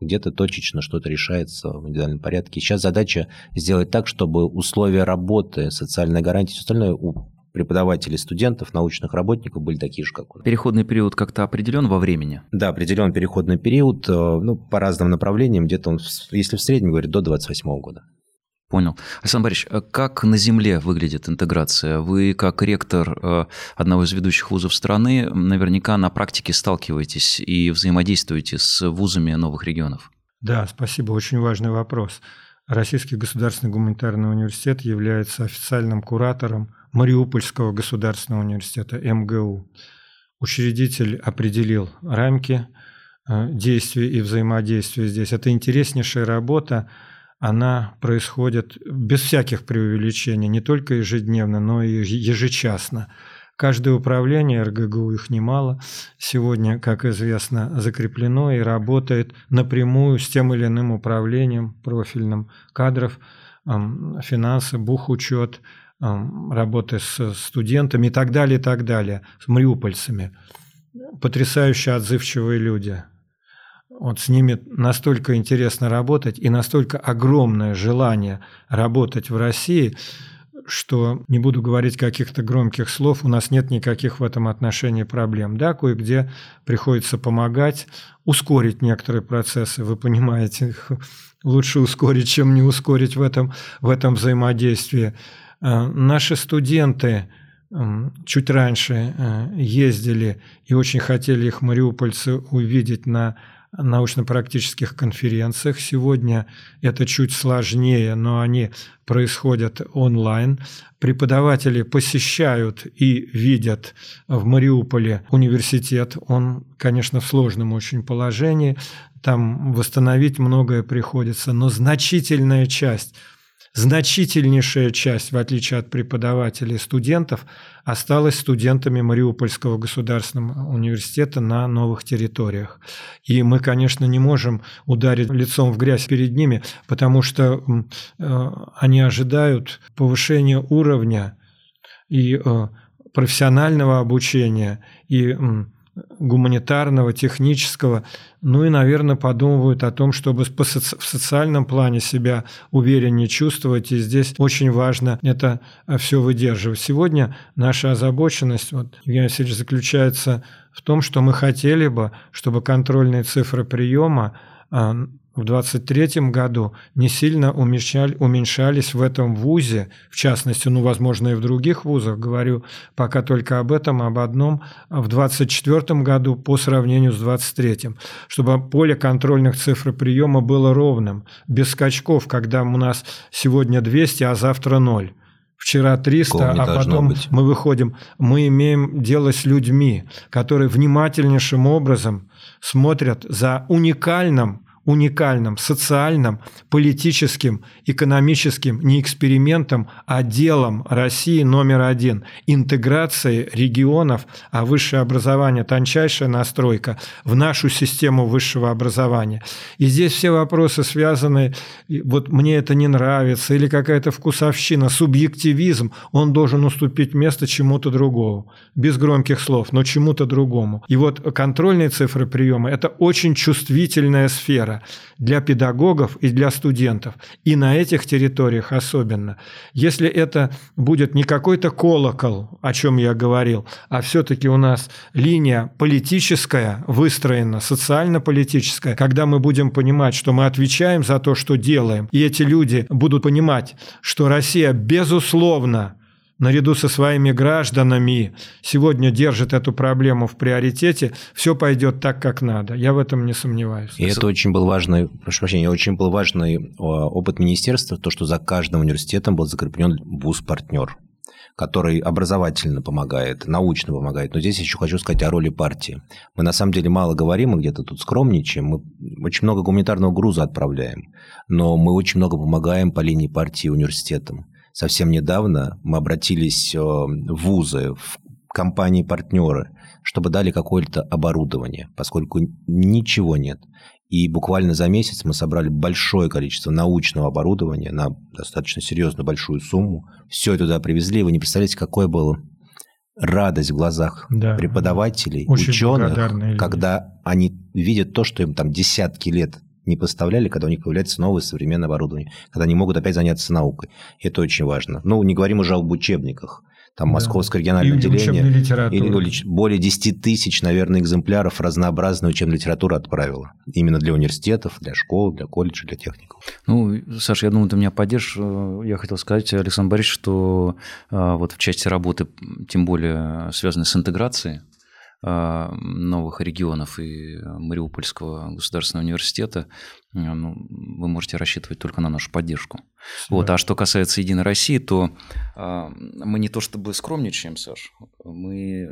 Где-то точечно что-то решается в индивидуальном порядке. Сейчас задача сделать так, чтобы условия работы, социальная гарантия, все остальное у преподавателей, студентов, научных работников были такие же, как у нас. Переходный период как-то определен во времени? Да, определен переходный период, э, ну, по разным направлениям, где-то он, если в среднем говорит, до 28 года. Понял. Александр Борисович, а как на Земле выглядит интеграция? Вы, как ректор э, одного из ведущих вузов страны, наверняка на практике сталкиваетесь и взаимодействуете с вузами новых регионов. Да, спасибо. Очень важный вопрос. Российский государственный гуманитарный университет является официальным куратором Мариупольского государственного университета МГУ. Учредитель определил рамки э, действий и взаимодействия здесь. Это интереснейшая работа, она происходит без всяких преувеличений, не только ежедневно, но и ежечасно. Каждое управление РГГУ, их немало, сегодня, как известно, закреплено и работает напрямую с тем или иным управлением профильным кадров, финансы, бухучет, работы с студентами и так далее, и так далее, с мариупольцами. Потрясающе отзывчивые люди – вот с ними настолько интересно работать и настолько огромное желание работать в России, что не буду говорить каких-то громких слов, у нас нет никаких в этом отношении проблем. Да, кое-где приходится помогать, ускорить некоторые процессы, вы понимаете, лучше ускорить, чем не ускорить в этом, в этом взаимодействии. Э, наши студенты чуть раньше э, ездили и очень хотели их мариупольцы увидеть на научно-практических конференциях. Сегодня это чуть сложнее, но они происходят онлайн. Преподаватели посещают и видят в Мариуполе университет. Он, конечно, в сложном очень положении. Там восстановить многое приходится, но значительная часть – Значительнейшая часть, в отличие от преподавателей и студентов, осталась студентами Мариупольского государственного университета на новых территориях. И мы, конечно, не можем ударить лицом в грязь перед ними, потому что э, они ожидают повышения уровня и э, профессионального обучения, и гуманитарного, технического, ну и, наверное, подумывают о том, чтобы в социальном плане себя увереннее чувствовать, и здесь очень важно это все выдерживать. Сегодня наша озабоченность, вот, Евгений Васильевич, заключается в том, что мы хотели бы, чтобы контрольные цифры приема а, в 23 году не сильно уменьшались в этом вузе, в частности, ну, возможно, и в других вузах, говорю пока только об этом, об одном, в 24 году по сравнению с 23 чтобы поле контрольных цифр приема было ровным, без скачков, когда у нас сегодня 200, а завтра 0 вчера 300, а потом быть. мы выходим. Мы имеем дело с людьми, которые внимательнейшим образом смотрят за уникальным уникальным социальным, политическим, экономическим не экспериментом, а делом России номер один. Интеграции регионов, а высшее образование – тончайшая настройка в нашу систему высшего образования. И здесь все вопросы связаны, вот мне это не нравится, или какая-то вкусовщина, субъективизм, он должен уступить место чему-то другому. Без громких слов, но чему-то другому. И вот контрольные цифры приема – это очень чувствительная сфера для педагогов и для студентов. И на этих территориях особенно. Если это будет не какой-то колокол, о чем я говорил, а все-таки у нас линия политическая выстроена, социально-политическая, когда мы будем понимать, что мы отвечаем за то, что делаем, и эти люди будут понимать, что Россия, безусловно, наряду со своими гражданами сегодня держит эту проблему в приоритете, все пойдет так, как надо. Я в этом не сомневаюсь. И это очень был важный, прошу прощения, очень был важный опыт министерства, то, что за каждым университетом был закреплен вуз-партнер который образовательно помогает, научно помогает. Но здесь еще хочу сказать о роли партии. Мы на самом деле мало говорим, мы где-то тут скромничаем, мы очень много гуманитарного груза отправляем, но мы очень много помогаем по линии партии университетам. Совсем недавно мы обратились э, в вузы, в компании-партнеры, чтобы дали какое-то оборудование, поскольку ничего нет. И буквально за месяц мы собрали большое количество научного оборудования на достаточно серьезно большую сумму. Все это туда привезли. Вы не представляете, какое было радость в глазах да, преподавателей, Очень ученых, когда они видят то, что им там десятки лет не поставляли, когда у них появляется новое современное оборудование, когда они могут опять заняться наукой. Это очень важно. Ну, не говорим уже об учебниках. Там да. Московское региональное и отделение. Или более 10 тысяч, наверное, экземпляров разнообразной учебной литературы отправило. Именно для университетов, для школ, для колледжей, для техников. Ну, Саша, я думаю, ты меня поддержишь. Я хотел сказать, Александр Борисович, что а, вот в части работы, тем более связанной с интеграцией, новых регионов и Мариупольского государственного университета, ну, вы можете рассчитывать только на нашу поддержку. Вот. А что касается «Единой России», то э, мы не то чтобы скромничаем, Саш, мы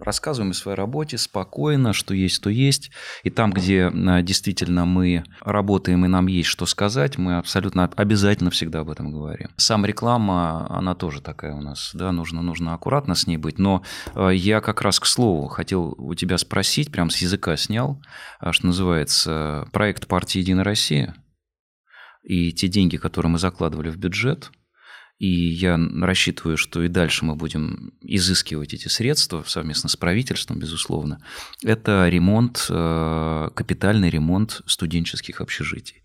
рассказываем о своей работе спокойно, что есть, то есть. И там, где э, действительно мы работаем и нам есть что сказать, мы абсолютно обязательно всегда об этом говорим. Сам реклама, она тоже такая у нас, да, нужно, нужно аккуратно с ней быть. Но э, я как раз к слову хотел у тебя спросить, прям с языка снял, э, что называется, проект партии «Единая Россия», и те деньги, которые мы закладывали в бюджет, и я рассчитываю, что и дальше мы будем изыскивать эти средства совместно с правительством, безусловно. Это ремонт, э, капитальный ремонт студенческих общежитий.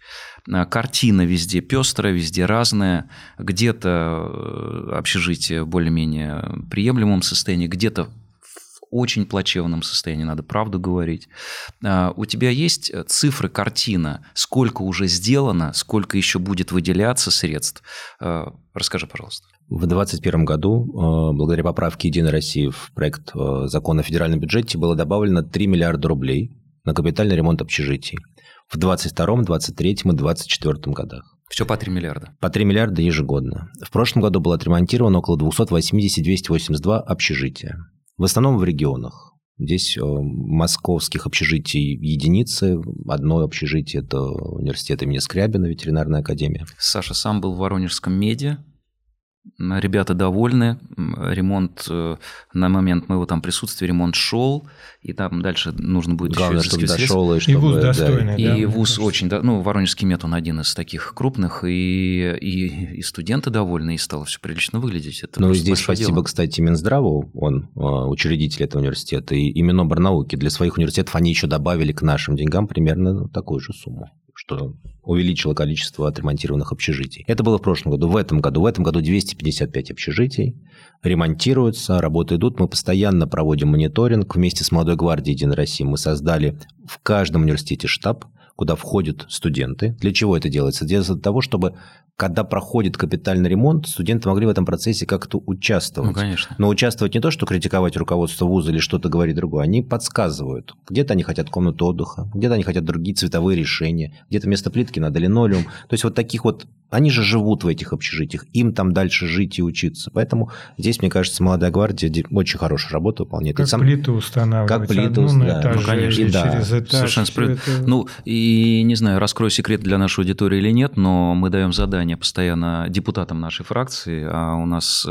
Э, картина везде пестрая, везде разная. Где-то э, общежитие в более-менее приемлемом состоянии, где-то очень плачевном состоянии, надо правду говорить. А, у тебя есть э, цифры, картина, сколько уже сделано, сколько еще будет выделяться средств? А, расскажи, пожалуйста. В 2021 году, э, благодаря поправке «Единой России» в проект э, закона о федеральном бюджете было добавлено 3 миллиарда рублей на капитальный ремонт общежитий в 2022, 2023 и 2024 годах. Все по 3 миллиарда. По 3 миллиарда ежегодно. В прошлом году было отремонтировано около 280-282 общежития. В основном в регионах. Здесь э, московских общежитий единицы. Одно общежитие – это университет имени Скрябина, ветеринарная академия. Саша сам был в Воронежском меди. Ребята довольны. Ремонт э, на момент моего там присутствия, ремонт шел. И там дальше нужно будет Главное, еще чтобы дошел. И, чтобы, и вуз достойный. Да, и вуз очень, да, ну, Воронежский мед, он один из таких крупных, и, и, и студенты довольны, и стало все прилично выглядеть. Это ну, здесь спасибо, дело. кстати, Минздраву, он а, учредитель этого университета, и, и Миноборнауки. Для своих университетов они еще добавили к нашим деньгам примерно такую же сумму что увеличило количество отремонтированных общежитий. Это было в прошлом году. В этом году, в этом году 255 общежитий ремонтируются, работы идут. Мы постоянно проводим мониторинг. Вместе с Молодой гвардией Единой России мы создали в каждом университете штаб, куда входят студенты. Для чего это делается? Делается для того, чтобы когда проходит капитальный ремонт, студенты могли в этом процессе как-то участвовать. Ну, конечно. Но участвовать не то, что критиковать руководство вуза или что-то говорить другое, они подсказывают. Где-то они хотят комнату отдыха, где-то они хотят другие цветовые решения, где-то вместо плитки надо линолеум. То есть вот таких вот, они же живут в этих общежитиях, им там дальше жить и учиться. Поэтому здесь, мне кажется, молодая гвардия очень хорошую работу выполняет. Как сам... плиту устанавливать. Как плиту, да. ну, конечно. да. через этаж. Совершенно справедливо. Это... Ну, и И не знаю, раскрою секрет для нашей аудитории или нет, но мы даем задание постоянно депутатам нашей фракции, а у нас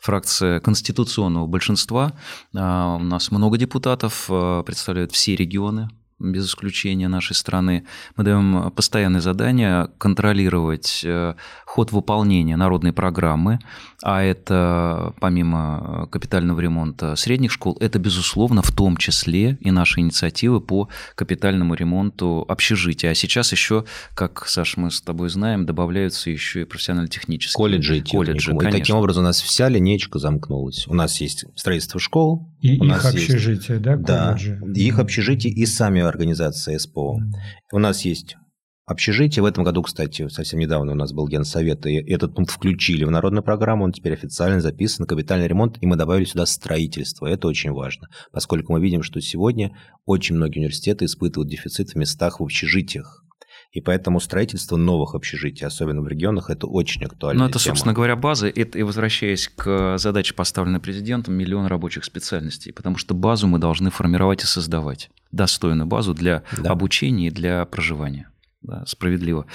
фракция конституционного большинства, а у нас много депутатов, а, представляют все регионы без исключения нашей страны. Мы даем постоянное задание контролировать э, ход выполнения народной программы, а это помимо капитального ремонта средних школ, это, безусловно, в том числе и наши инициативы по капитальному ремонту общежития. А сейчас еще, как, Саш, мы с тобой знаем, добавляются еще и профессионально-технические колледжи. И колледжи и таким образом у нас вся линейка замкнулась. У нас есть строительство школ. И у их нас общежития, есть, да, колледжи? Да, их общежития и сами организации СПО. Mm. У нас есть общежитие. В этом году, кстати, совсем недавно у нас был генсовет, и этот пункт включили в народную программу, он теперь официально записан, капитальный ремонт, и мы добавили сюда строительство. Это очень важно, поскольку мы видим, что сегодня очень многие университеты испытывают дефицит в местах в общежитиях. И поэтому строительство новых общежитий, особенно в регионах, это очень актуально. Ну, это, тема. собственно говоря, база. И возвращаясь к задаче, поставленной президентом, миллион рабочих специальностей. Потому что базу мы должны формировать и создавать. Достойную базу для да. обучения и для проживания да, справедливо.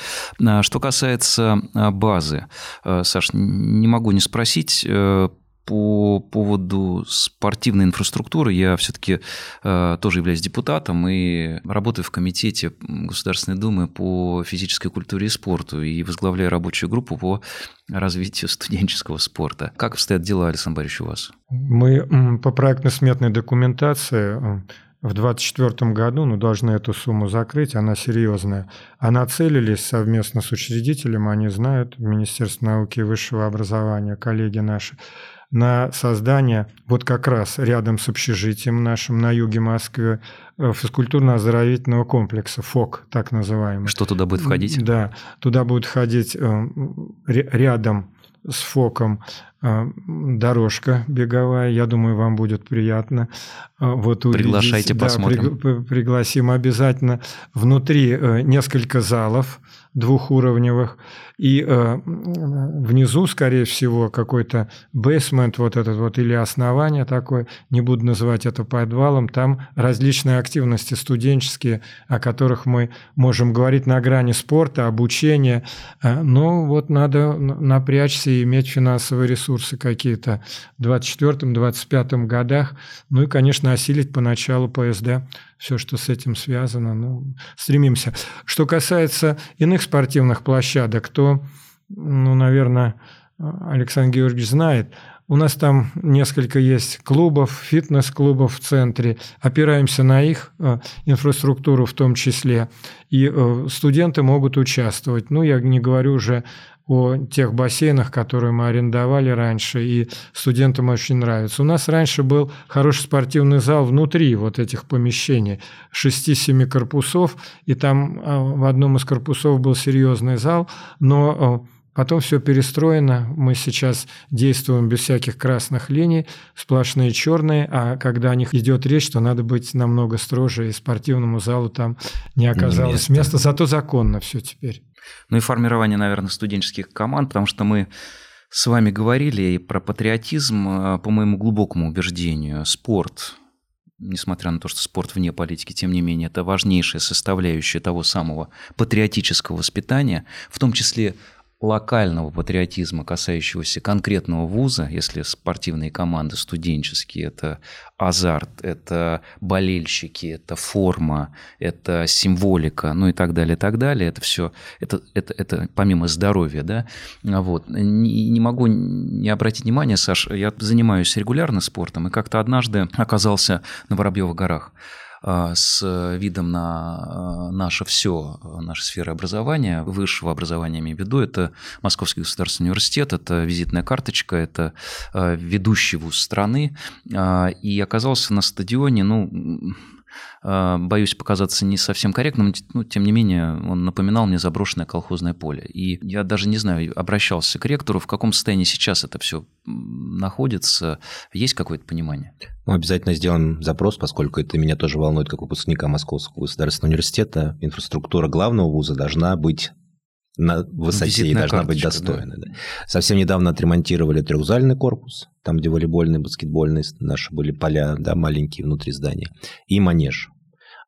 А, что касается а, базы, а, Саш, не могу не спросить э, по поводу спортивной инфраструктуры я все-таки э, тоже являюсь депутатом и работаю в комитете Государственной Думы по физической культуре и спорту и возглавляю рабочую группу по развитию студенческого спорта. Как обстоят дела, Александр Борисович, у вас? Мы по проектно-сметной документации э, в 2024 году, ну, должны эту сумму закрыть, она серьезная. А нацелились совместно с учредителем, они знают, Министерство науки и высшего образования, коллеги наши, на создание вот как раз рядом с общежитием нашим на юге Москвы э, физкультурно-оздоровительного комплекса, ФОК так называемый. Что туда будет входить? Да, туда будет входить э, рядом с ФОКом дорожка беговая. Я думаю, вам будет приятно. А, вот увидеть. Приглашайте, да, посмотрим. При, пригласим обязательно. Внутри э, несколько залов двухуровневых. И э, внизу, скорее всего, какой-то бейсмент вот этот вот или основание такое, не буду называть это подвалом, там различные активности студенческие, о которых мы можем говорить на грани спорта, обучения. Э, но вот надо напрячься и иметь финансовые ресурсы какие-то в 2024-2025 годах. Ну и, конечно, осилить поначалу ПСД все, что с этим связано, ну, стремимся. Что касается иных спортивных площадок, то, ну, наверное, Александр Георгиевич знает, у нас там несколько есть клубов, фитнес-клубов в центре. Опираемся на их э, инфраструктуру в том числе. И э, студенты могут участвовать. Ну, я не говорю уже о тех бассейнах, которые мы арендовали раньше, и студентам очень нравится. У нас раньше был хороший спортивный зал внутри вот этих помещений, 6-7 корпусов, и там а, в одном из корпусов был серьезный зал, но а, Потом все перестроено, мы сейчас действуем без всяких красных линий, сплошные черные, а когда о них идет речь, то надо быть намного строже, и спортивному залу там не оказалось места. места, зато законно все теперь. Ну и формирование, наверное, студенческих команд, потому что мы с вами говорили и про патриотизм, а, по моему глубокому убеждению, спорт, несмотря на то, что спорт вне политики, тем не менее, это важнейшая составляющая того самого патриотического воспитания, в том числе локального патриотизма, касающегося конкретного вуза, если спортивные команды студенческие, это азарт, это болельщики, это форма, это символика, ну и так далее, и так далее. Это все, это, это, это помимо здоровья, да. Вот. Не, не могу не обратить внимания, Саш, я занимаюсь регулярно спортом, и как-то однажды оказался на Воробьевых горах. А, с видом на а, наше все, наша сфера образования, высшего образования, имею в виду, это Московский государственный университет, это визитная карточка, это а, ведущий вуз страны, и оказался на стадионе, ну, боюсь показаться не совсем корректным, но тем не менее он напоминал мне заброшенное колхозное поле. И я даже не знаю, обращался к ректору, в каком состоянии сейчас это все находится, есть какое-то понимание? Мы обязательно сделаем запрос, поскольку это меня тоже волнует как выпускника Московского государственного университета. Инфраструктура главного вуза должна быть на высоте и должна быть достойна. Да. Да. Совсем недавно отремонтировали трехзальный корпус, там, где волейбольные, баскетбольные наши были поля, да, маленькие внутри здания, и манеж.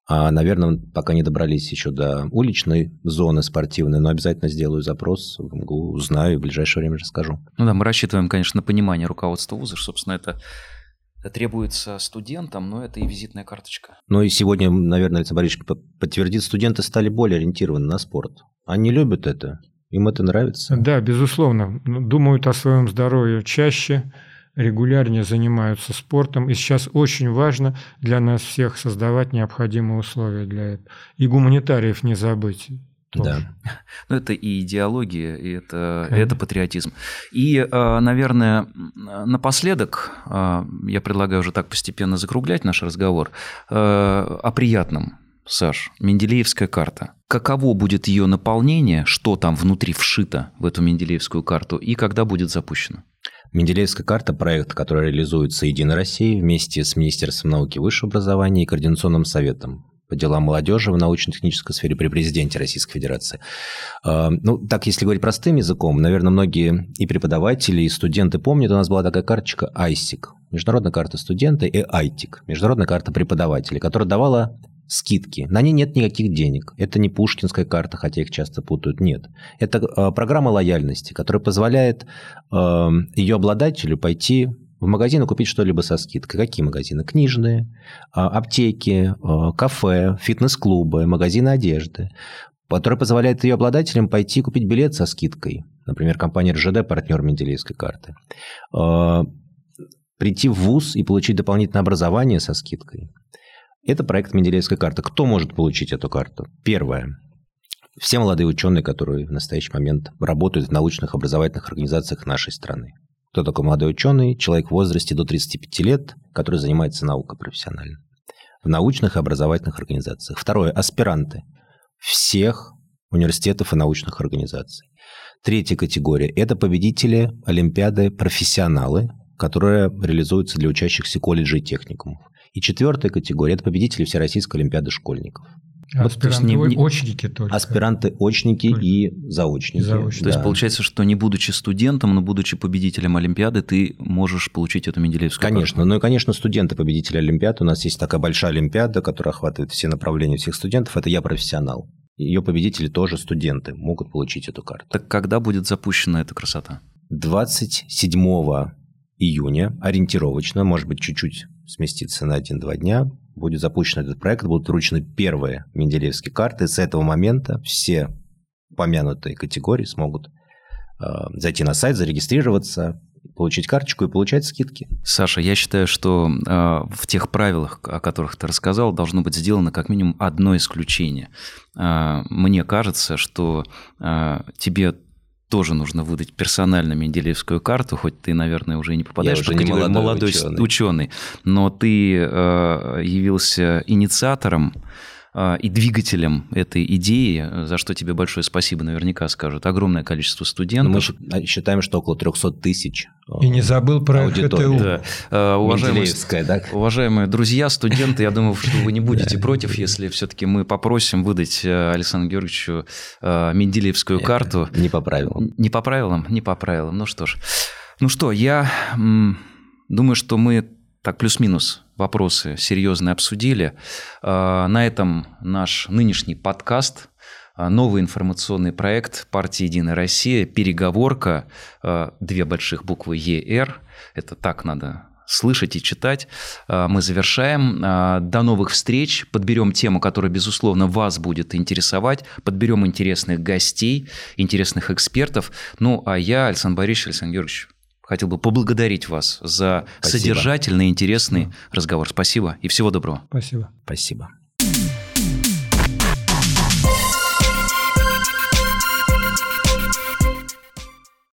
А, наверное, пока не добрались еще до уличной зоны спортивной, но обязательно сделаю запрос в МГУ, узнаю и в ближайшее время расскажу. Ну да, мы рассчитываем, конечно, на понимание руководства вуза, собственно, это требуется студентам, но это и визитная карточка. Ну и сегодня, наверное, Александр Борисович подтвердит, студенты стали более ориентированы на спорт. Они любят это, им это нравится. Да, безусловно. Думают о своем здоровье чаще, регулярнее занимаются спортом. И сейчас очень важно для нас всех создавать необходимые условия для этого. И гуманитариев не забыть. Тоже. Да. Ну, это и идеология, и это, mm это патриотизм. И, а, наверное, напоследок, а, я предлагаю уже так постепенно закруглять наш разговор, а, о приятном. Саш, Менделеевская карта. Каково будет ее наполнение, что там внутри вшито в эту Менделеевскую карту, и когда будет запущено? Менделеевская карта – проект, который реализуется «Единой Россией» вместе с Министерством науки и высшего образования и Координационным советом по делам молодежи в научно-технической сфере при президенте Российской Федерации. А, ну, так, если говорить простым языком, наверное, многие и преподаватели, и студенты помнят, у нас была такая карточка ISIC, Международная карта студента, и ITIC, Международная карта преподавателей, которая давала скидки. На ней нет никаких денег. Это не пушкинская карта, хотя их часто путают. Нет. Это э, программа лояльности, которая позволяет э, ее обладателю пойти в магазин и купить что-либо со скидкой. Какие магазины? Книжные, э, аптеки, э, кафе, фитнес-клубы, магазины одежды, который позволяет ее обладателям пойти купить билет со скидкой. Например, компания РЖД – партнер Менделеевской карты. Э, прийти в ВУЗ и получить дополнительное образование со скидкой – это проект Менделеевская карта. Кто может получить эту карту? Первое. Все молодые ученые, которые в настоящий момент работают в научных образовательных организациях нашей страны. Кто такой молодой ученый? Человек в возрасте до 35 лет, который занимается наукой профессионально. В научных и образовательных организациях. Второе. Аспиранты всех университетов и научных организаций. Третья категория – это победители Олимпиады профессионалы, которая реализуется для учащихся колледжей и техникумов. И четвертая категория – это победители Всероссийской Олимпиады школьников. Аспиранты, вот, не, очники только. Аспиранты, очники только. и заочники. Заочники. То есть получается, что не будучи студентом, но будучи победителем Олимпиады, ты можешь получить эту Менделеевскую Конечно. карту. Ну и, конечно, студенты победители Олимпиады. У нас есть такая большая Олимпиада, которая охватывает все направления всех студентов. Это «Я профессионал». Ее победители тоже студенты, могут получить эту карту. Так когда будет запущена эта красота? 27 июня, ориентировочно, может быть, чуть-чуть сместиться на 1-2 дня, будет запущен этот проект, будут вручены первые Менделеевские карты. С этого момента все упомянутые категории смогут э, зайти на сайт, зарегистрироваться, получить карточку и получать скидки. Саша, я считаю, что э, в тех правилах, о которых ты рассказал, должно быть сделано как минимум одно исключение. Э, мне кажется, что э, тебе тоже нужно выдать персонально Менделеевскую карту, хоть ты, наверное, уже не попадаешь Я в категорию молодой, молодой ученый. ученый, но ты э, явился инициатором и двигателем этой идеи, за что тебе большое спасибо наверняка скажут. Огромное количество студентов. Мы считаем, что около 300 тысяч и не забыл про ХТУ. Да. Э, уважаемые, да? уважаемые друзья, студенты, я думаю, что вы не будете против, если все-таки мы попросим выдать э, Александру Георгиевичу э, Менделеевскую карту. Не по правилам. Не по правилам? Не по правилам. Ну что ж. Ну что, я думаю, что мы так плюс-минус вопросы серьезные обсудили. На этом наш нынешний подкаст – а, новый информационный проект партии «Единая Россия», переговорка, а, две больших буквы ЕР, это так надо слышать и читать. А, мы завершаем. До новых встреч. Подберем тему, которая, безусловно, вас будет интересовать. Подберем интересных гостей, интересных экспертов. Ну, а я, Александр Борисович, Александр Георгиевич, хотел бы поблагодарить вас за Спасибо. содержательный, интересный разговор. Спасибо и всего доброго. Спасибо. Спасибо.